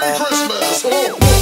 Merry Christmas!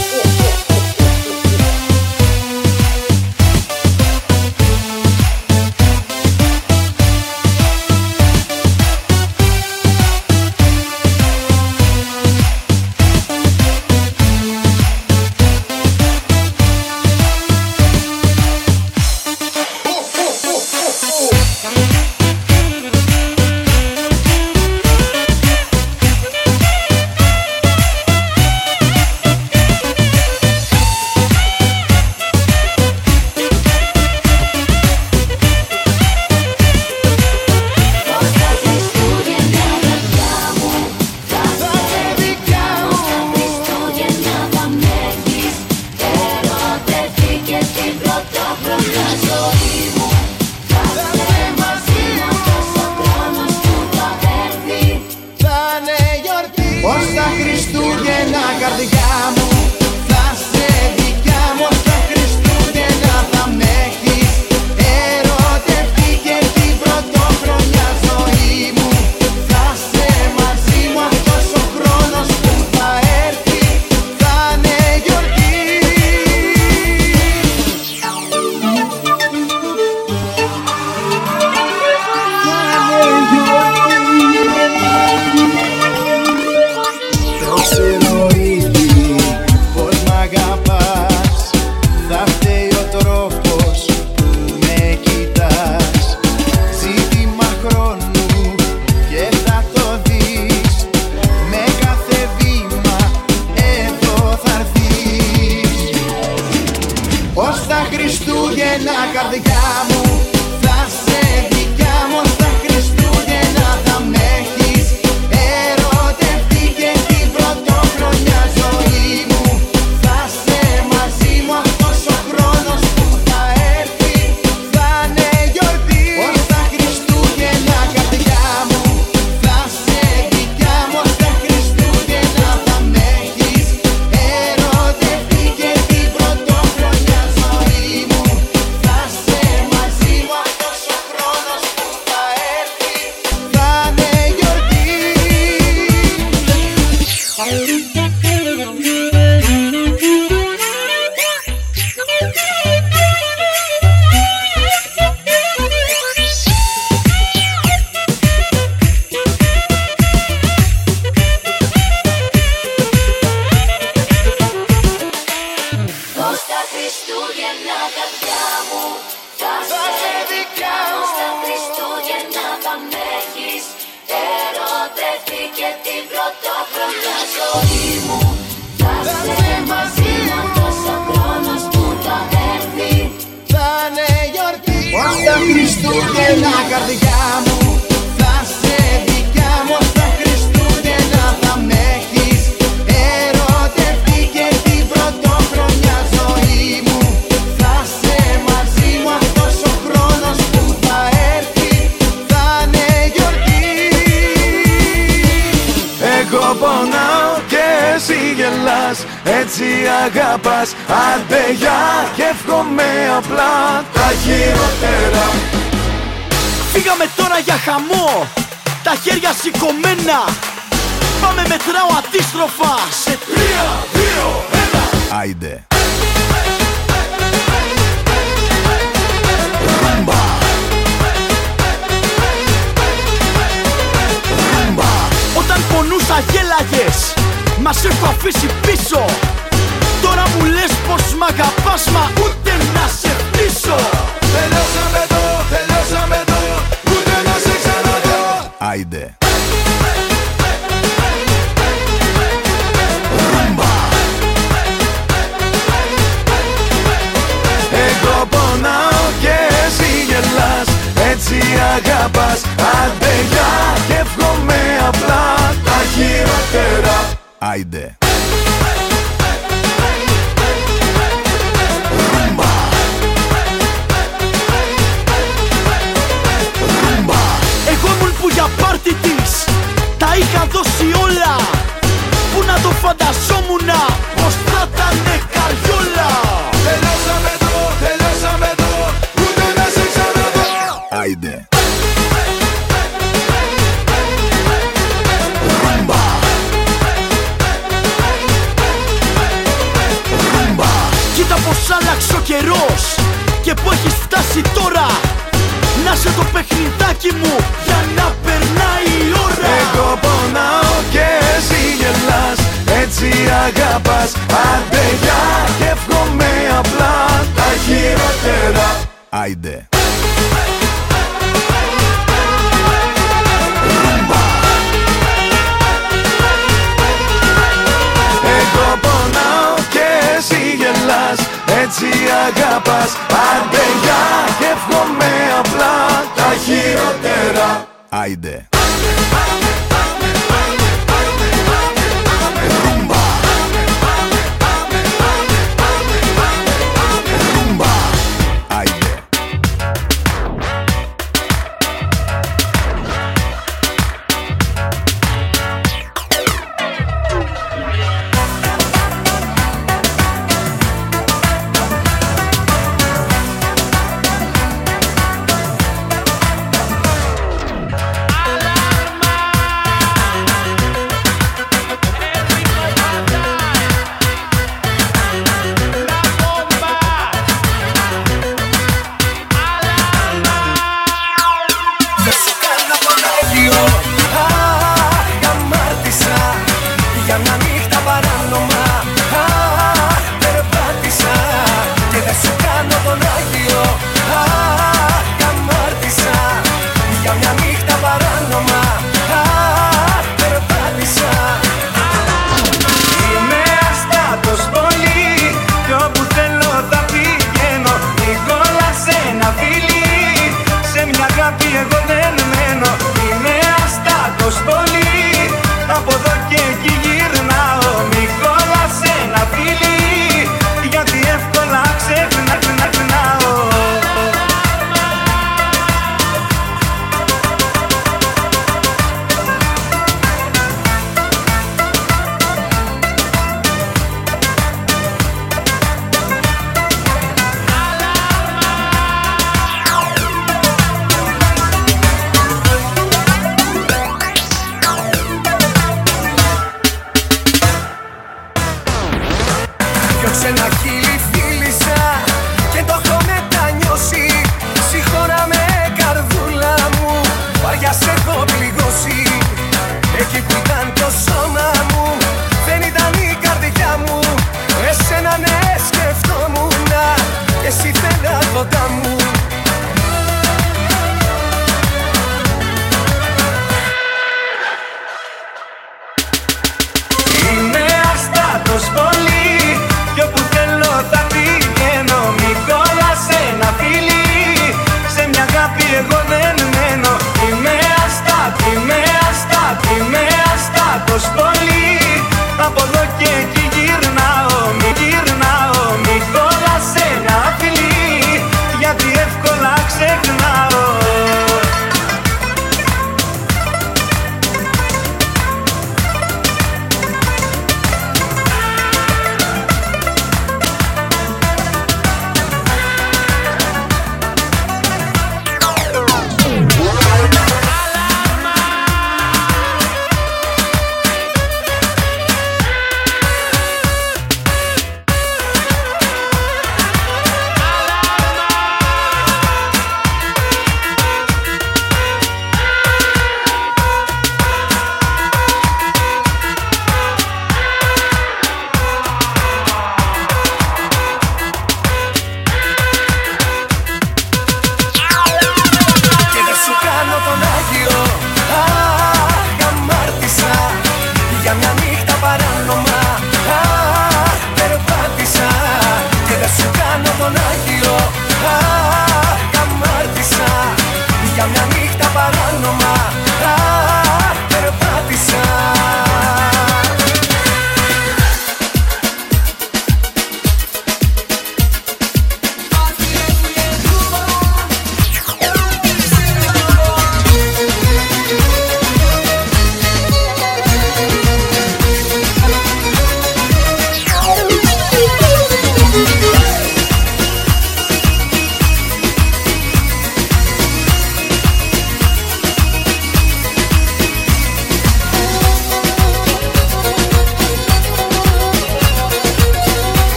Χριστούγεννα καρδιά μου Θα σε δικιά μου Ως τα Χριστούγεννα θα με έχεις. Ερωτευτεί και την πρωτοχρονιά ζωή μου. Θα σε μαζί μου αυτός ο χρόνος που θα έρθει Θα είναι γιορτή. Εγώ πονάω και εσύ γελάς Έτσι αγαπάς. Άντε για και εύχομαι απλά Τα χειρότερα Φύγαμε τώρα για χαμό. Τα χέρια σηκωμένα. Πάμε μετράω αντίστροφα. Σε τρία, δύο, ένα. Άιντε. Όταν πονούσα γέλαγες. Μας έχω αφήσει πίσω. Τώρα μου λες πως μ' αγαπάς Μα ούτε να σε πτήσω Τελειώσαμε εδώ, τελειώσαμε εδώ Άιντε. Εγώ πονάω και εσύ γελάς Έτσι αγαπάς. Άντε για και εύχομαι απλά Τα χειρότερα. Άιντε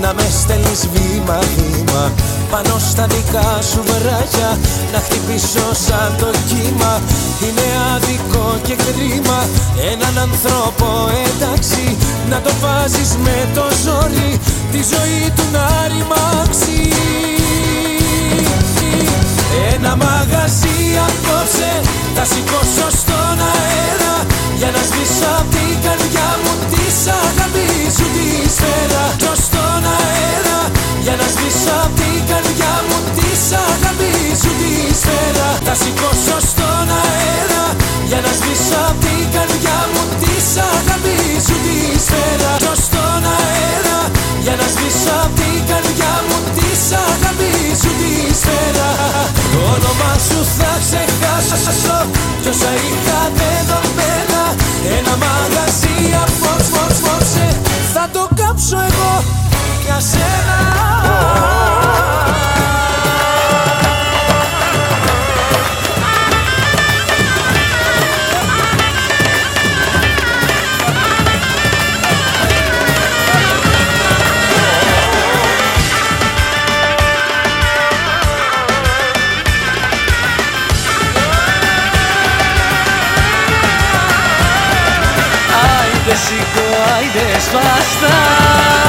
να με στέλνεις βήμα βήμα. Πάνω στα δικά σου βράχια να χτυπήσω σαν το κύμα. Είναι άδικο και κρίμα έναν ανθρώπο εντάξει. Να το βάζεις με το ζόρι τη ζωή του να ρημάξει. Ένα μαγαζί απόψε θα σηκώσω στον αέρα Για να σβήσω απ' την καρδιά μου της αγάπης σου τη σφαίρα Κι στον αέρα. Για να σβήσω απ' την καρδιά μου της αγάπης σου τη σφαίρα. Θα σηκώσω στον αέρα. Για να σβήσω απ' την καρδιά μου της αγάπης σου τη σφαίρα Κι στον αέρα για να σβήσω απ' την καρδιά μου της αγάπης σου τη σφαίρα. Το όνομα σου θα ξεχάσω κι όσα είχα δεδομένα Ένα μαγαζί απόψε θα το κάψω εγώ για σένα Άιντε σπάστα Άιντε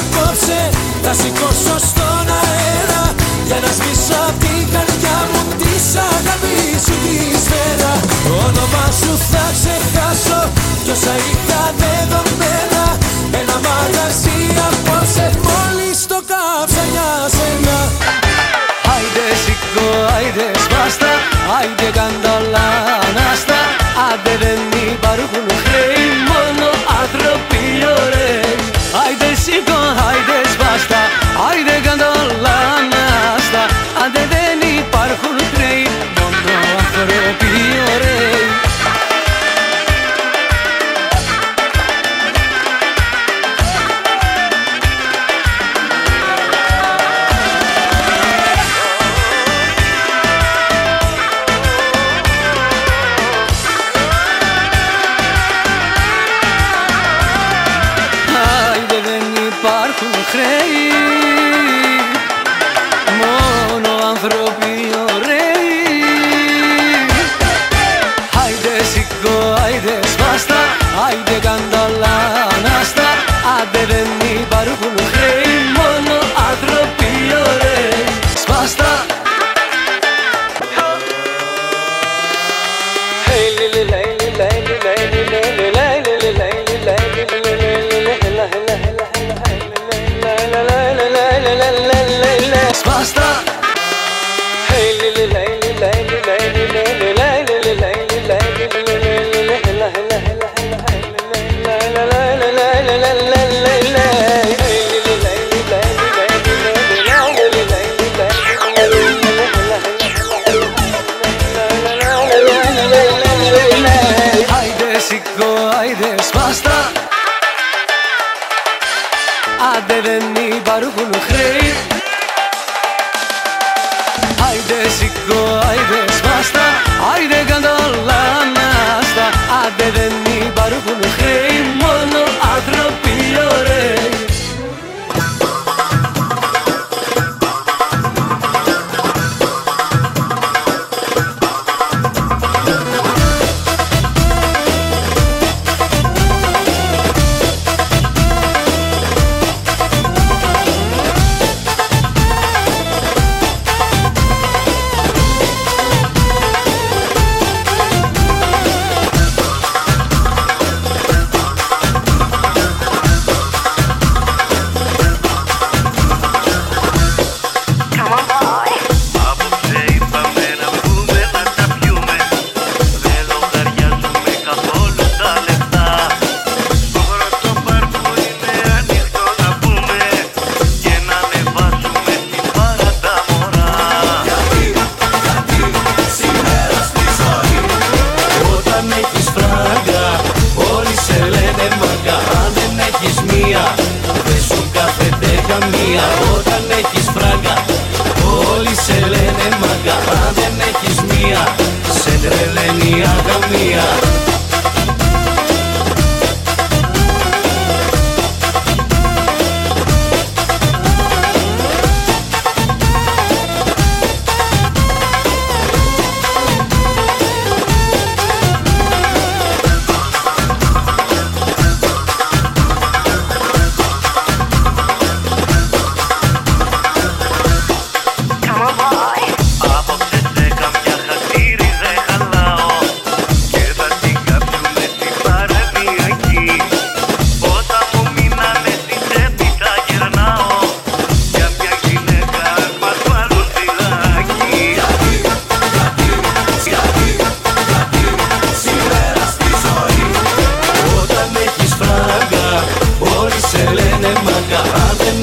απόψε. Θα σηκώσω στον αέρα Για να σβήσω απ' την καρδιά μου της αγάπης σου τη σφαίρα. Το όνομα σου θα ξεχάσω κι όσα είχα parcă nu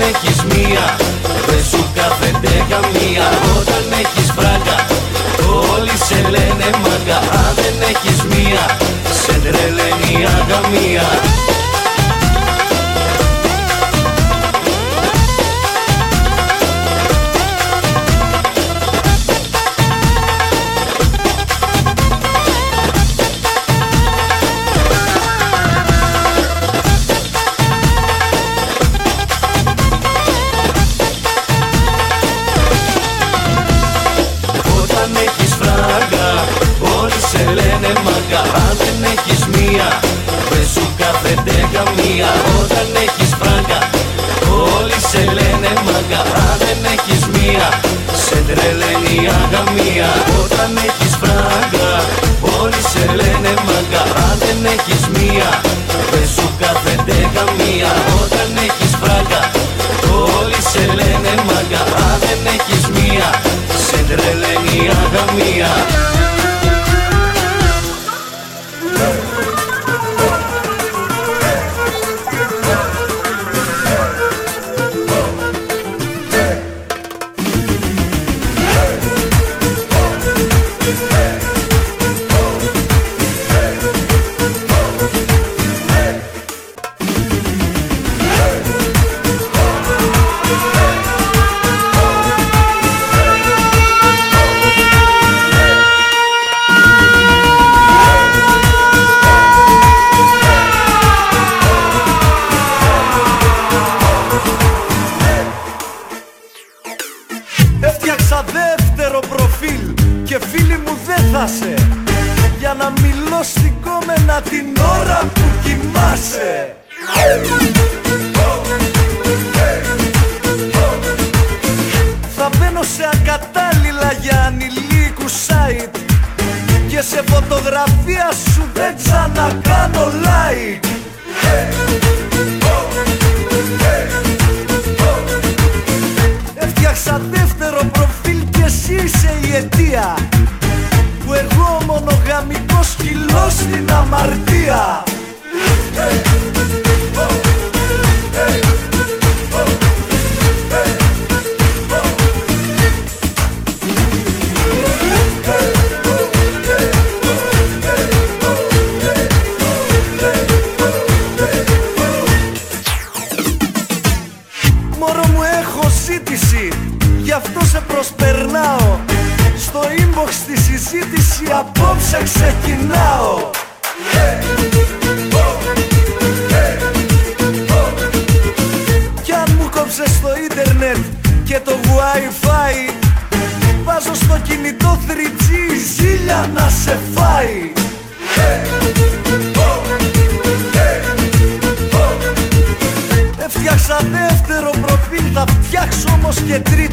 έχεις μία Δεν σου κάθεται καμία. Όταν έχεις φράγκα Όλοι σε λένε μάγκα. Αν δεν έχεις μία Σε τρελαίνει αγαμία. τρελαίνει αγαμία Όταν έχεις φράγκα όλοι σε λένε μάγκα δεν έχεις μία δεν σου κάθεται καμία Όταν έχεις φράγκα. Όλοι σε λένε μάγκα ναι, δεν έχεις μία σε τρελαίνει αγαμία.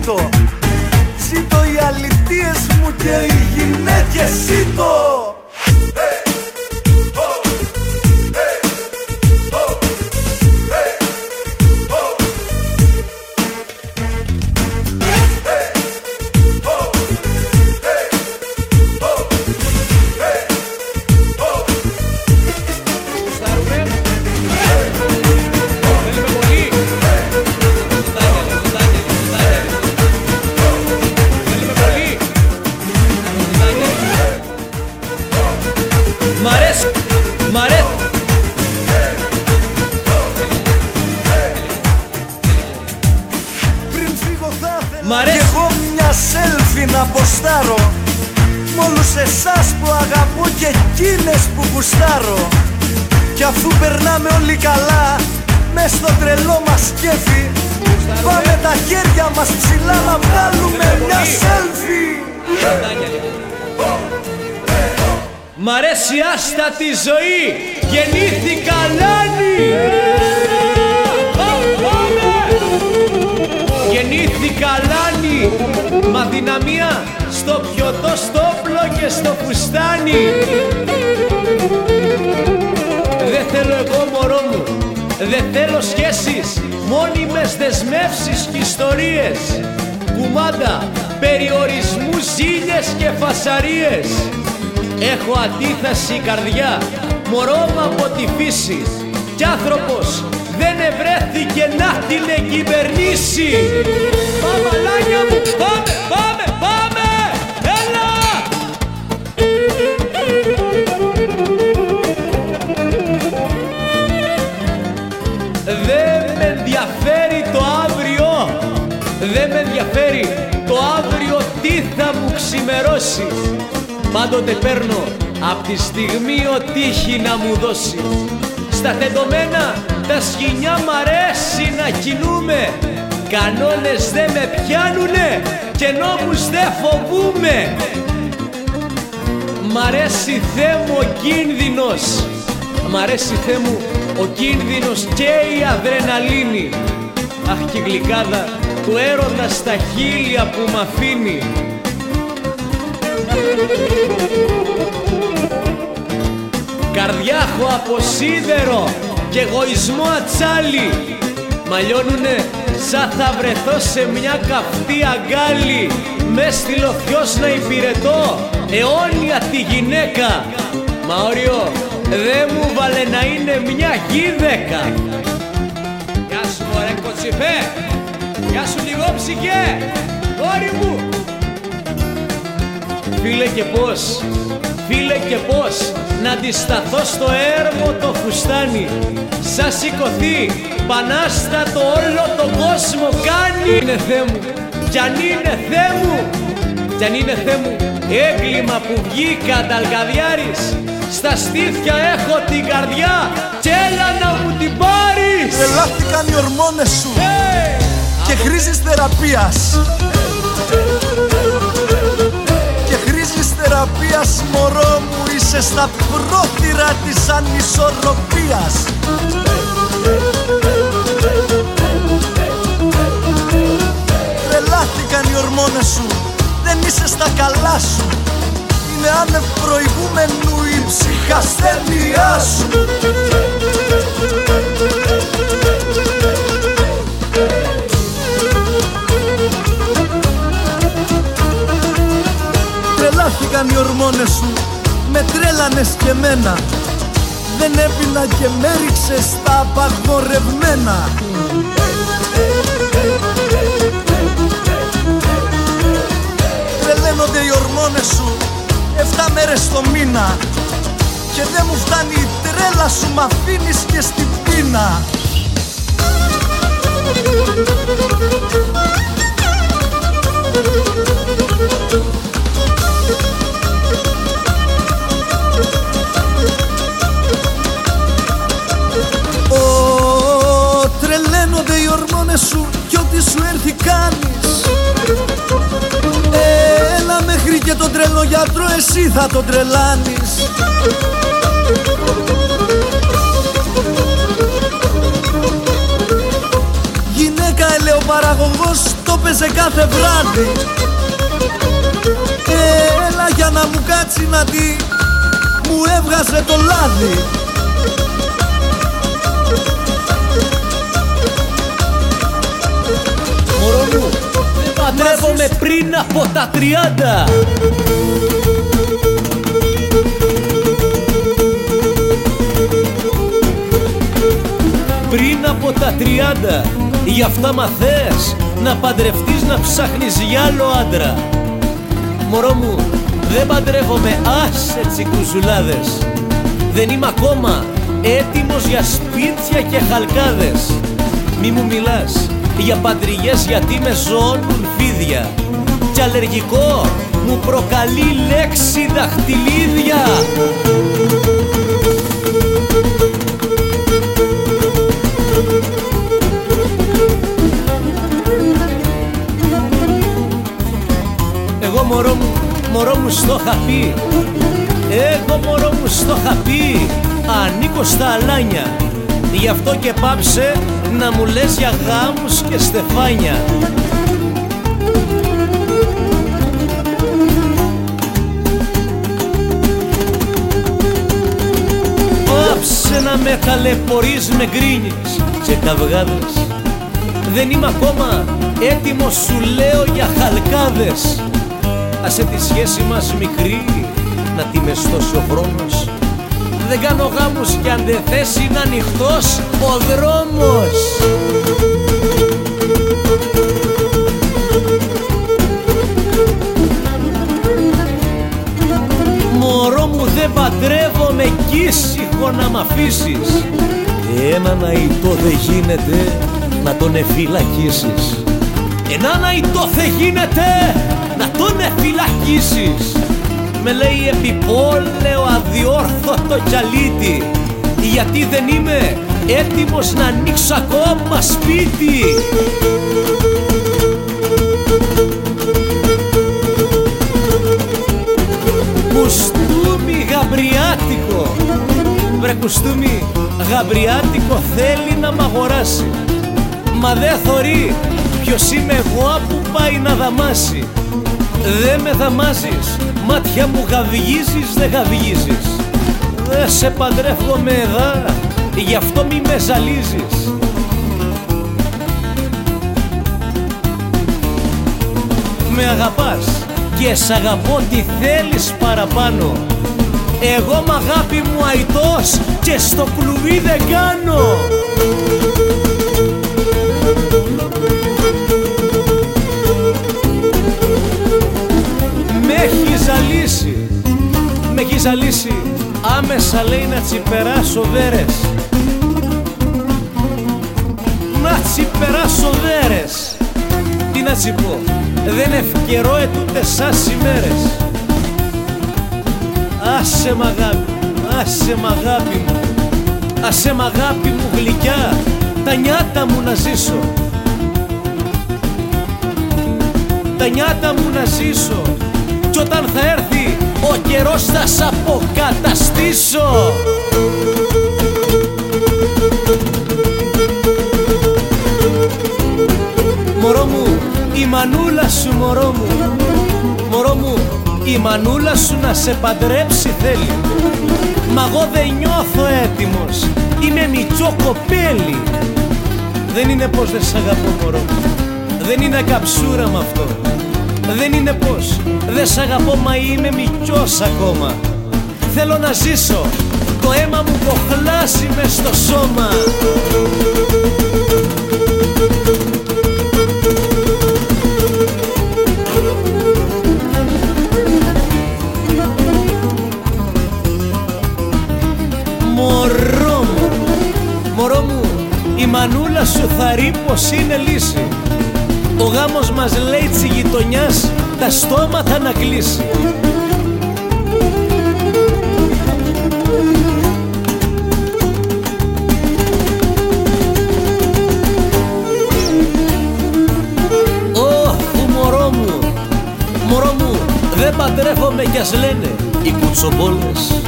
Και τρίτο Ζήτω οι αλητίες μου και οι γυναίκες ζήτω άστατη ζωή Γεννήθηκα λάνη. Πάμε! Γεννήθηκα λάνη Μα δυναμία στο πιωτό, στο όπλο και στο φουστάνι. Δεν θέλω εγώ μωρό μου Δεν θέλω σχέσεις Μόνιμες δεσμεύσεις και ιστορίες. Κουμάντα, περιορισμούς, ζήλιες και φασαρίες Έχω αντίθεση καρδιά. Μωρό μου από τη φύση. Κι άνθρωπος δεν ευρέθηκε να την εγκυβερνήσει. Πάμε λάνια μου Πάμε, πάμε, πάμε. Έλα! Δεν με ενδιαφέρει το αύριο. Δεν με ενδιαφέρει το αύριο τι θα μου ξημερώσει Πάντοτε παίρνω απ' τη στιγμή ο τύχη να μου δώσει. Στα τεντωμένα τα σκηνιά μ' αρέσει να κινούμε. Κανόνες δεν με πιάνουνε και νόμους δεν φοβούμε. Μ' αρέσει Θεέ μου ο κίνδυνος. Μ' αρέσει Θεέ μου ο κίνδυνος και η αδρεναλίνη. Αχ και η γλυκάδα του έρωτας στα χείλια που μ' αφήνει Καρδιά έχω από σίδερο και εγωισμό ατσάλι. Μ' αλλιώνουνε σαν θα βρεθώ σε μια καυτή αγκάλι. Με στυλωθιός να υπηρετώ αιώνια τη γυναίκα. Μα όριο δεν μου βάλε να είναι μια γίδεκα Γεια σου μωρέ κοτσιφέ. Γεια σου λίγο ψυχέ Κόρη μου Φίλε και πώς, φίλε και πώς Να αντισταθώ στο έρμο το φουστάνι. Σαν σηκωθεί πανάστατο όλο τον κόσμο κάνει. Είναι Θεέ μου, κι αν είναι Θεέ μου Κι αν είναι Θεέ μου έγκλημα που βγήκα ταλκαδιάρης Στα στήθια έχω την καρδιά κι έλα να μου την πάρεις. Τρελάθηκαν οι ορμόνες σου Hey! και χρήζεις θεραπείας θεραπείας μωρό μου Είσαι στα πρόθυρα της ανισορροπίας. Τρελάθηκαν οι ορμόνες σου Δεν είσαι στα καλά σου. Είναι άνευ προηγούμενου η ψυχασθένειά σου Τρελάθηκαν οι ορμόνες σου Με τρέλανες και μένα Δεν έπινα και με ρίξες στα απαγορευμένα. Τρελαίνονται οι ορμόνες σου Εφτά μέρες το μήνα. Και δεν μου φτάνει η τρέλα σου Μ' αφήνεις και στην πείνα. πάμε ό,τι σου έρθει κάνεις. Έλα μέχρι και τον τρελό γιατρό εσύ θα τον τρελάνεις. Γυναίκα ελαιοπαραγωγός το παίζε κάθε βράδυ. Έλα για να μου κάτσει να δει Μου έβγαζε το λάδι Μωρό μου, δεν παντρεύομαι πριν από τα 30 Πριν από τα 30 Γι' αυτά μαθές Να παντρευτείς να ψάχνεις για άλλο άντρα. Μωρό μου, δεν παντρεύομαι άσε τσικουζουλάδες. Δεν είμαι ακόμα έτοιμος για σπίτια και χαλκάδες. Μη μου μιλάς για παντριγές γιατί με ζώνουν φίδια. Κι αλλεργικό μου προκαλεί λέξη δαχτυλίδια. Εγώ μωρό μου, μωρό μου στο είχα πει. Εγώ μωρό μου στο είχα πει. Ανήκω στα αλάνια Γι' αυτό και πάψε να μου λες για γάμους και στεφάνια. Πάψε να με ταλαιπωρείς με γκρίνιες και καυγάδες. Δεν είμαι ακόμα έτοιμος σου λέω για χαλκάδες. Άσε τη σχέση μας μικρή να τη μεστώσει ο χρόνος Δεν κάνω γάμους κι αν δεν θες είναι ανοιχτός ο δρόμος. Μωρό μου δεν παντρεύομαι κι ήσυχο να μ' αφήσεις. Έναν αϊτό δεν γίνεται να τον εφυλακίσεις. Έναν αϊτό δεν γίνεται να τον εφυλακίσεις Με λέει επιπόλαιο αδιόρθωτος τζαλίτι. Γιατί δεν είμαι έτοιμος να ανοίξω ακόμα σπίτι Κουστούμι γαμπριάτικο. Βρε κουστούμι γαμπριάτικο θέλει να μ' αγοράσει. Μα δεν θωρεί ποιος είμαι εγώ που πάει να δαμάσει. Δε με δαμάζεις, μάτια μου γαβγίζεις δεν γαβγίζεις Δε σε παντρεύομαι εδά, γι' αυτό μη με ζαλίζεις. Με αγαπάς και σ' αγαπώ τι θέλεις παραπάνω. Εγώ μ' αγάπη μου αϊτός και στο κλουβί δεν κάνω με έχεις ζαλίσει Άμεσα λέει να τσιπεράσω βέρες Να τσιπεράσω βέρες Τι να τσιπώ, δεν ευκαιρώ ετούτε σας ημέρες. Άσε μ' αγάπη, άσε μ' αγάπη μου. Άσε μ' αγάπη μου γλυκιά, τα νιάτα μου να ζήσω. Τα νιάτα μου να ζήσω. Κι όταν θα έρθει ο καιρός θα σ' αποκαταστήσω. Μωρό μου, η μανούλα σου μωρό μου. Μωρό μου, η μανούλα σου να σε παντρέψει θέλει. Μα εγώ δεν νιώθω έτοιμος Είμαι μητσό κοπέλι Δεν είναι πως δεν σ' αγαπώ μωρό μου. Δεν είναι καψούρα με αυτό δεν είναι πως δεν σ' αγαπώ μα είμαι μικιός ακόμα. Θέλω να ζήσω Το αίμα μου κοχλάσει μες στο σώμα. Μωρό μου Μωρό μου Η μανούλα σου θα ρει πως είναι λύση ο γάμος μας λέει της γειτονιάς τα στόματα να κλείσει. Δεν παντρεύομαι κι ας λένε οι κουτσομπόλες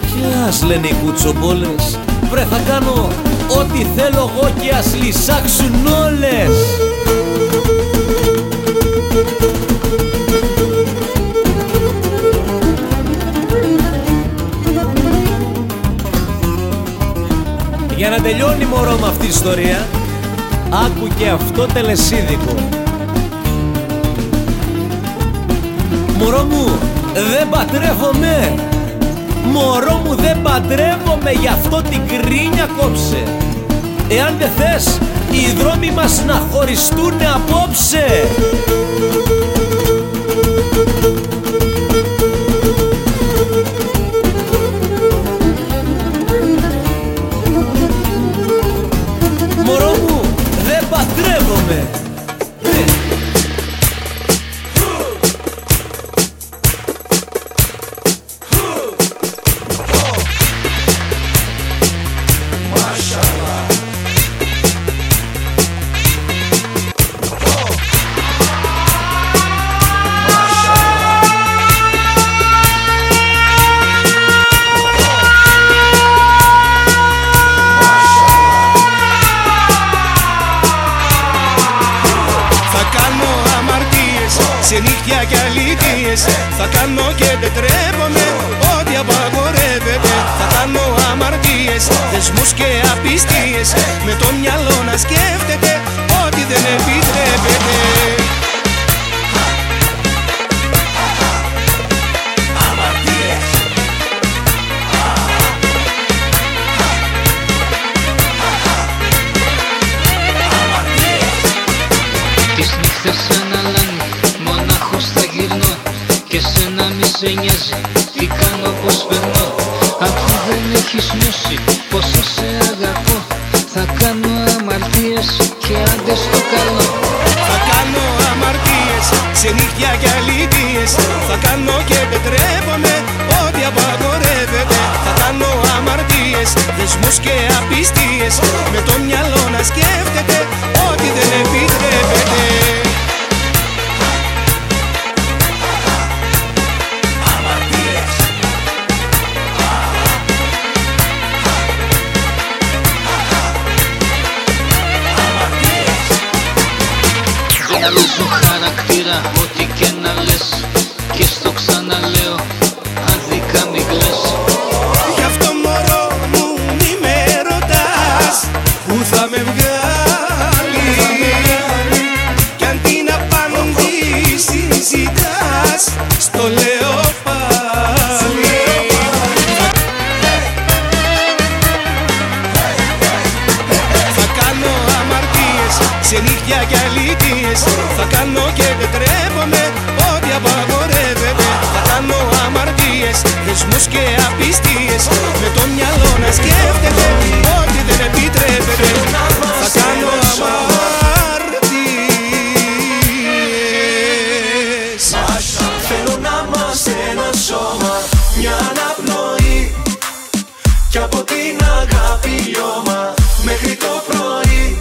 Κι ας λένε οι κουτσομπόλες Βρε θα κάνω ό,τι θέλω εγώ και ας λυσάξουν όλες. Για να τελειώνει μωρό με αυτή η ιστορία Άκου και αυτό τελεσίδικο. Μωρό μου δεν πατρεύομαι Μωρό μου δεν παντρεύομαι γι' αυτό την κρίνια κόψε. Εάν δεν θες οι δρόμοι μας να χωριστούν απόψε σε νοιάζει, τι κάνω πως περνώ. Αφού δεν έχεις νιώσει πόσο σε αγαπώ Θα κάνω αμαρτίες και άντε στο αγάπη λιώμα μέχρι το πρωί.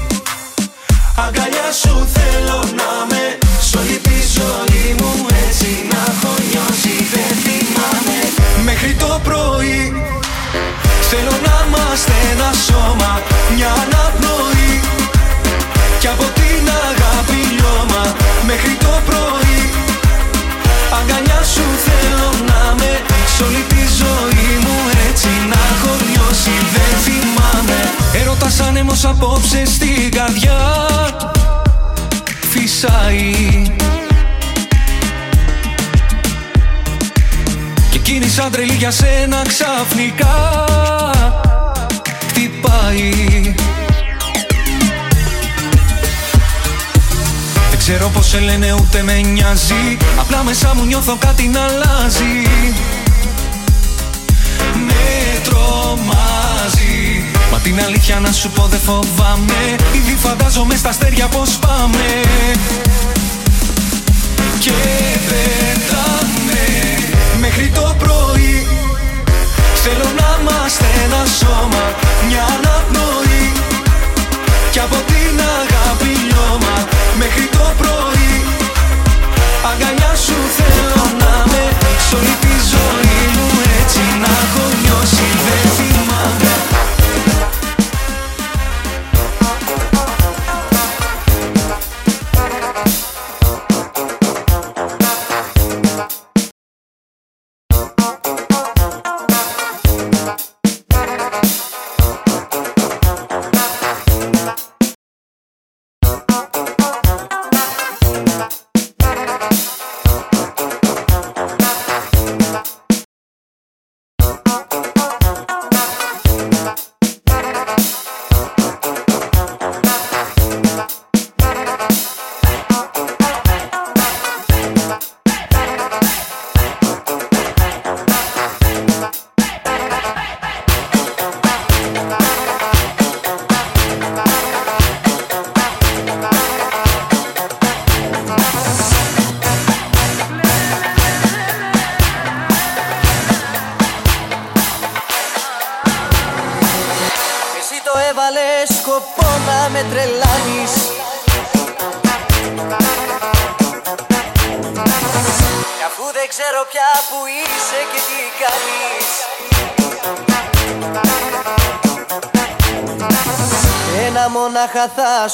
Αγκαλιά σου θέλω να με Σ' όλη τη ζωή μου έτσι να έχω νιώσει Δεν θυμάμαι. Μέχρι το πρωί Θέλω να είμαστε ένα σώμα Μια αναπνοή. Κι από την αγάπη λιώμα Μέχρι το πρωί. Αγκαλιά σου θέλω να με Σ' όλη τη ζωή μου έτσι να έχω νιώσει Δεν θυμάμαι Έρωτας άνεμος απόψε στην καρδιά. Φυσάει. Και εκείνη σαν τρελή για σένα ξαφνικά Χτυπάει. Δεν ξέρω πως σε λένε ούτε με νοιάζει. Απλά μέσα μου νιώθω κάτι να αλλάζει. Με τρομάζει Μα την αλήθεια να σου πω δεν φοβάμαι. Ήδη φαντάζομαι στα αστέρια πως πάμε. Και πετάμε μέχρι το πρωί Θέλω να είμαστε ένα σώμα, μια αναπνοή. Κι από την αγάπη λιώμα μέχρι το πρωί. Αγκαλιά σου θέλω να με σ' τη ζωή μου έτσι να έχω νιώσει. Δεν θυμάμαι.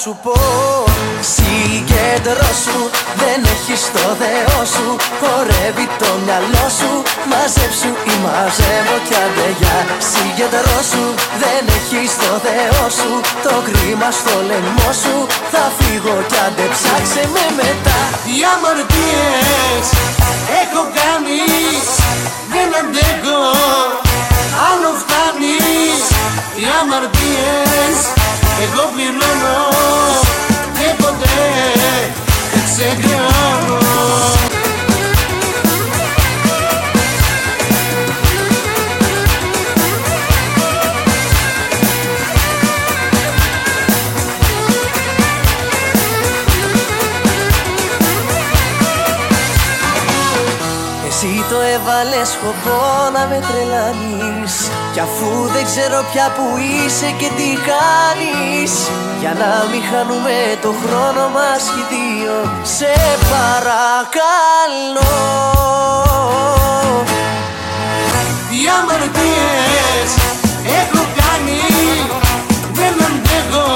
Σου πω Συγκεντρώσου Δεν έχεις το Θεό σου. Χορεύει το μυαλό σου Μαζέψου ή μαζεύω κι αντεγιά Συγκεντρώσου Δεν έχεις το Θεό σου. Το κρίμα στο λαιμό σου Θα φύγω κι άντε. Ψάξε με μετά Οι αμαρτίες έχω κάνεις. Δεν αντέχω άλλο φτάνεις. Οι αμαρτίες εγώ πληρώνω δεν ξεχρεώνω Εσύ το έβαλες σκοπό να με τρελάνεις. Κι αφού δεν ξέρω πια που είσαι και τι κάνεις Για να μην χάνουμε το χρόνο μας και οι δύο Σε παρακαλώ. Οι αμαρτίες έχω κάνει Δεν αντέχω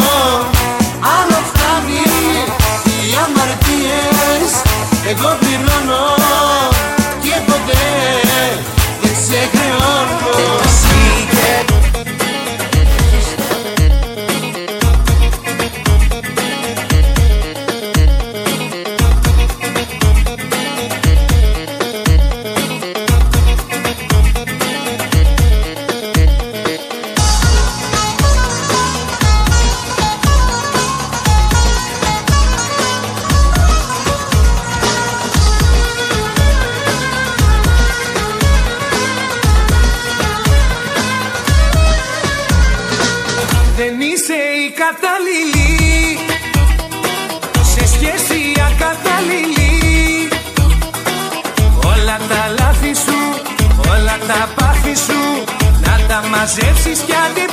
άλλο φτάνει. Οι αμαρτίες εγώ πληρώνω Και ποτέ δεν ξεχρεώνω Δεν μαζέψεις κι άντε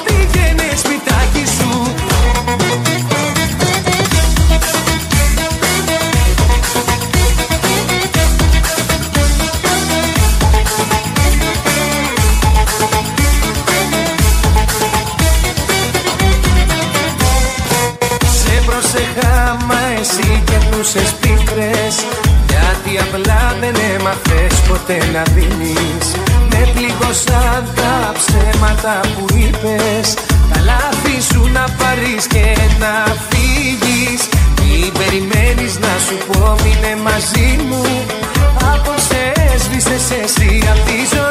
ψέματα που είπες. Τα λάθη σου να πάρεις και να φύγεις. Τι περιμένεις να σου πω μείνε μαζί μου. Απόψε έσβησες εσύ απ' τη ζωή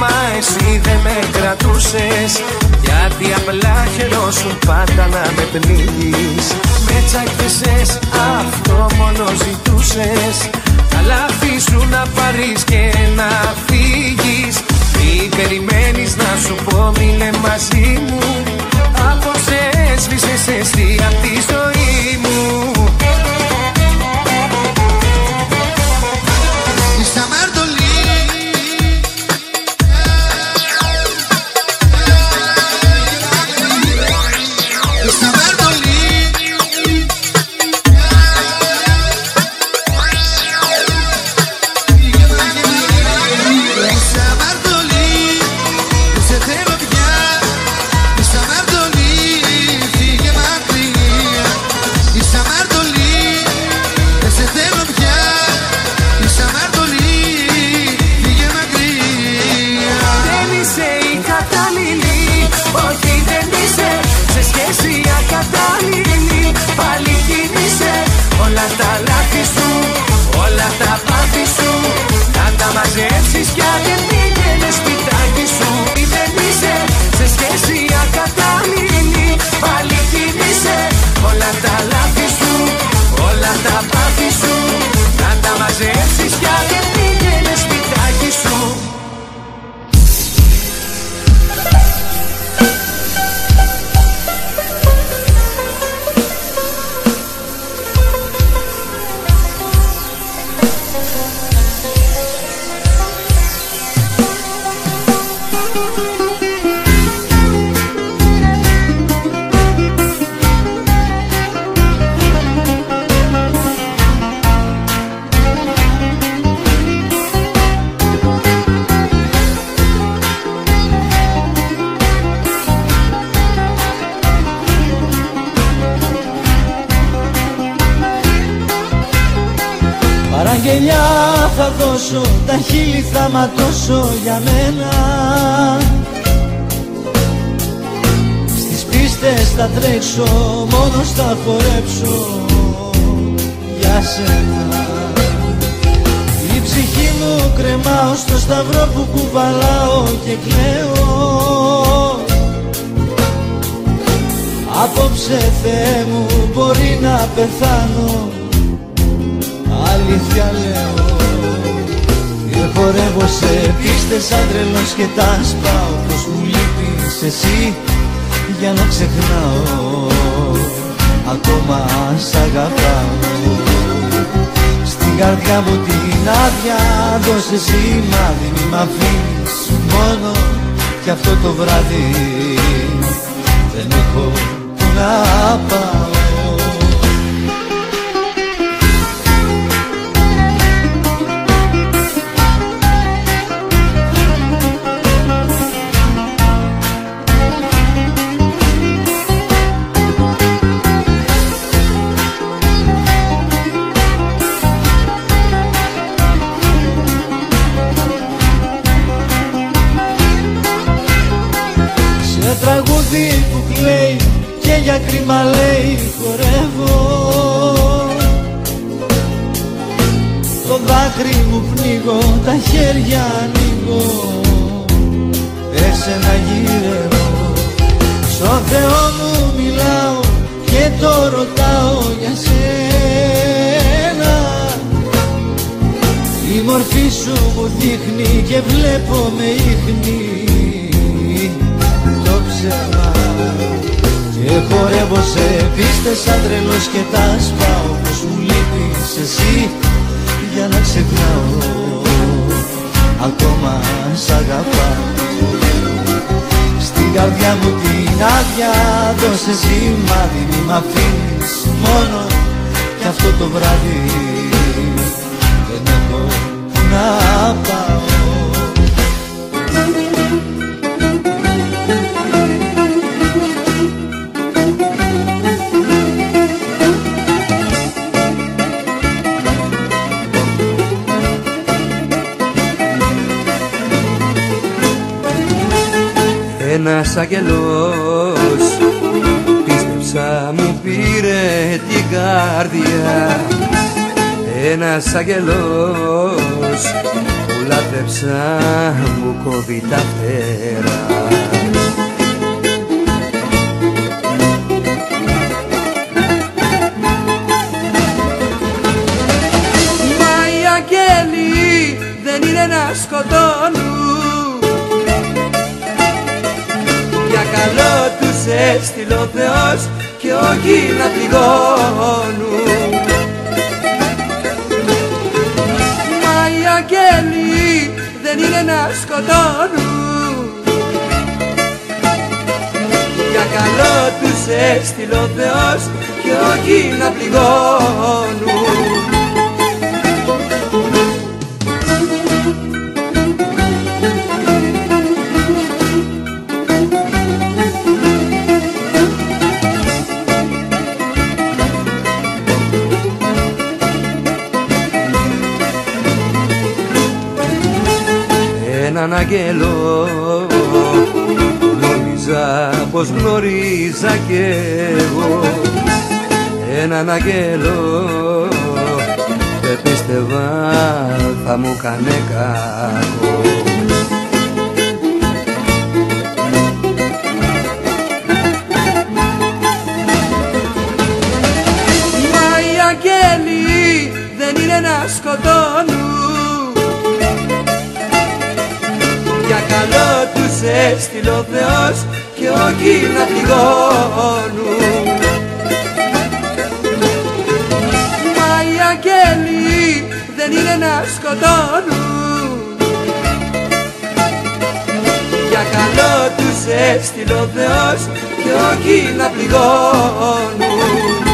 μα εσύ δεν με κρατούσες. Γιατί απλά χαιρόσουν πάντα να με πνίγεις. Με τσακίσες αυτό μόνο ζητούσες. Τα λάθη σου να πάρεις και να φύγεις. Τι περιμένεις να σου πω μείνε μαζί μου. Απόψε έσβησες εσύ απ' τη ζωή μου θα χορέψω για σένα. Η ψυχή μου κρεμάω στο σταυρό που κουβαλάω και κλαίω. Απόψε Θεέ μου μπορεί να πεθάνω. Αλήθεια λέω Και χορεύω σε πίστες σαν τρελός και τα σπάω. Πως μου λείπεις εσύ για να ξεχνάω Ακόμα σ' αγαπάω. Στην καρδιά μου την άδεια δώσε σημάδι Μη μ' αφήνεις μόνο κι αυτό το βράδυ. Δεν έχω που να πάω Ένας αγγελός που λάτρεψα μου κόβει τα φτερά. Μα οι αγγέλοι δεν είναι να σκοτώνουν. Για καλό τους έστειλε ο Θεός και όχι να πληγώνουν δεν είναι να σκοτώνουν. Για καλό τους έστειλε ο Θεός και όχι να πληγώνουν έναν αγγέλο νόμιζα πως γνωρίζα κι εγώ έναν αγγέλο δεν πίστευα θα μου κάνε κακό. Μα οι αγγέλοι δεν είναι να σκοτώνουν Για καλό τους έστειλε ο Θεός και όχι να πληγώνουν. Μα οι αγγέλοι δεν είναι να σκοτώνουν. Για καλό τους έστειλε ο Θεός και όχι να πληγώνουν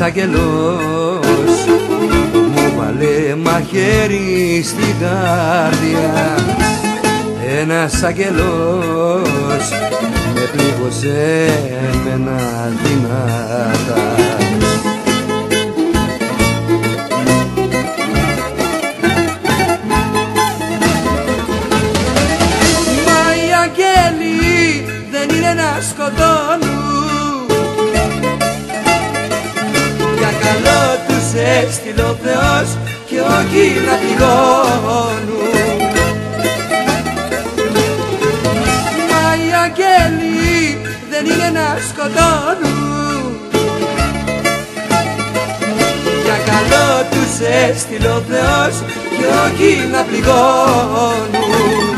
αγγελός μου βάλε μαχαίρι στην καρδιά. Ένας αγγελός με πλήγωσε εμένα δυνατά. Μα οι αγγέλοι δεν είναι να σκοτώνουν Για καλό τους έστειλε ο Θεός και όχι να πληγώνουν Μα οι αγγέλοι δεν είναι να σκοτώνουν. Για καλό τους έστειλε ο Θεός και όχι να πληγώνουν